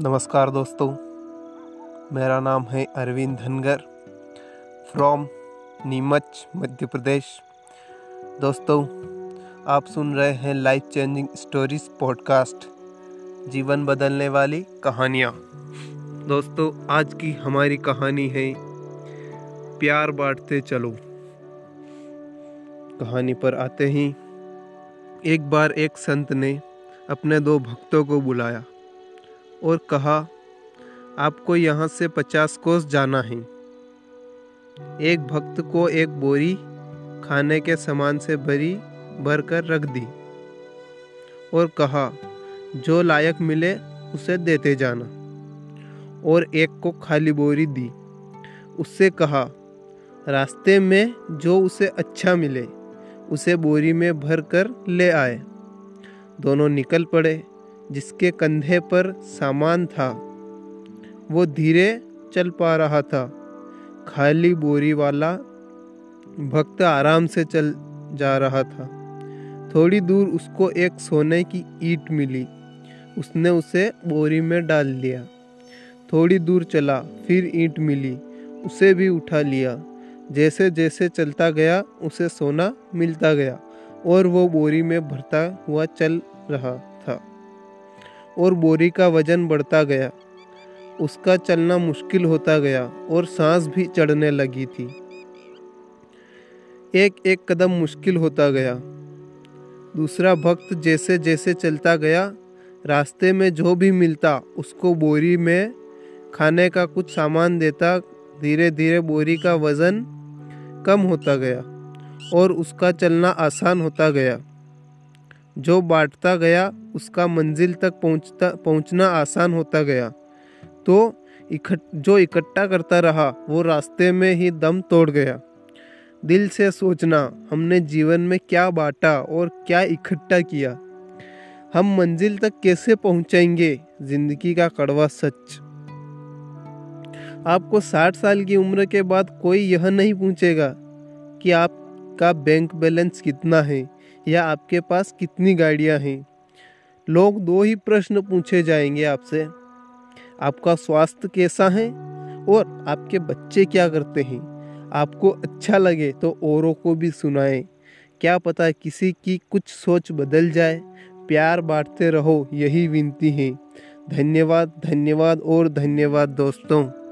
नमस्कार दोस्तों, मेरा नाम है अरविंद धनगर फ्रॉम नीमच, मध्य प्रदेश। दोस्तों, आप सुन रहे हैं लाइफ चेंजिंग स्टोरीज पॉडकास्ट जीवन बदलने वाली कहानियाँ। दोस्तों, आज की हमारी कहानी है, प्यार बांटते चलो। कहानी पर आते ही, एक बार एक संत ने अपने दो भक्तों को बुलाया। और कहा, आपको यहाँ से पचास कोस जाना है। एक भक्त को एक बोरी खाने के सामान से भरी भर कर रख दी और कहा, जो लायक मिले उसे देते जाना। और एक को खाली बोरी दी। उससे कहा, रास्ते में जो उसे अच्छा मिले, उसे बोरी में भर कर ले आए। दोनों निकल पड़े। जिसके कंधे पर सामान था, वो धीरे चल पा रहा था। खाली बोरी वाला भक्त आराम से चल जा रहा था। थोड़ी दूर उसको एक सोने की ईट मिली। उसने उसे बोरी में डाल दिया। थोड़ी दूर चला, फिर ईंट मिली। उसे भी उठा लिया। जैसे जैसे चलता गया, उसे सोना मिलता गया और वो बोरी में भरता हुआ चल रहा। और बोरी का वज़न बढ़ता गया। उसका चलना मुश्किल होता गया और सांस भी चढ़ने लगी थी। एक एक कदम मुश्किल होता गया। दूसरा भक्त जैसे जैसे चलता गया, रास्ते में जो भी मिलता, उसको बोरी में खाने का कुछ सामान देता, धीरे धीरे बोरी का वज़न कम होता गया और उसका चलना आसान होता गया। जो बांटता गया, उसका मंजिल तक पहुँचता, पहुँचना आसान होता गया। तो इकट जो इकट्ठा करता रहा, वो रास्ते में ही दम तोड़ गया। दिल से सोचना, हमने जीवन में क्या बांटा और क्या इकट्ठा किया। हम मंजिल तक कैसे पहुँचेंगे? ज़िंदगी का कड़वा सच। आपको साठ साल की उम्र के बाद कोई यह नहीं पूछेगा कि आपका बैंक बैलेंस कितना है या आपके पास कितनी गाड़ियाँ हैं? लोग दो ही प्रश्न पूछे जाएँगे आपसे। आपका स्वास्थ्य कैसा है और आपके बच्चे क्या करते हैं? आपको अच्छा लगे तो औरों को भी सुनाएँ। क्या पता किसी की कुछ सोच बदल जाए। प्यार बांटते रहो, यही विनती है। धन्यवाद धन्यवाद और धन्यवाद दोस्तों।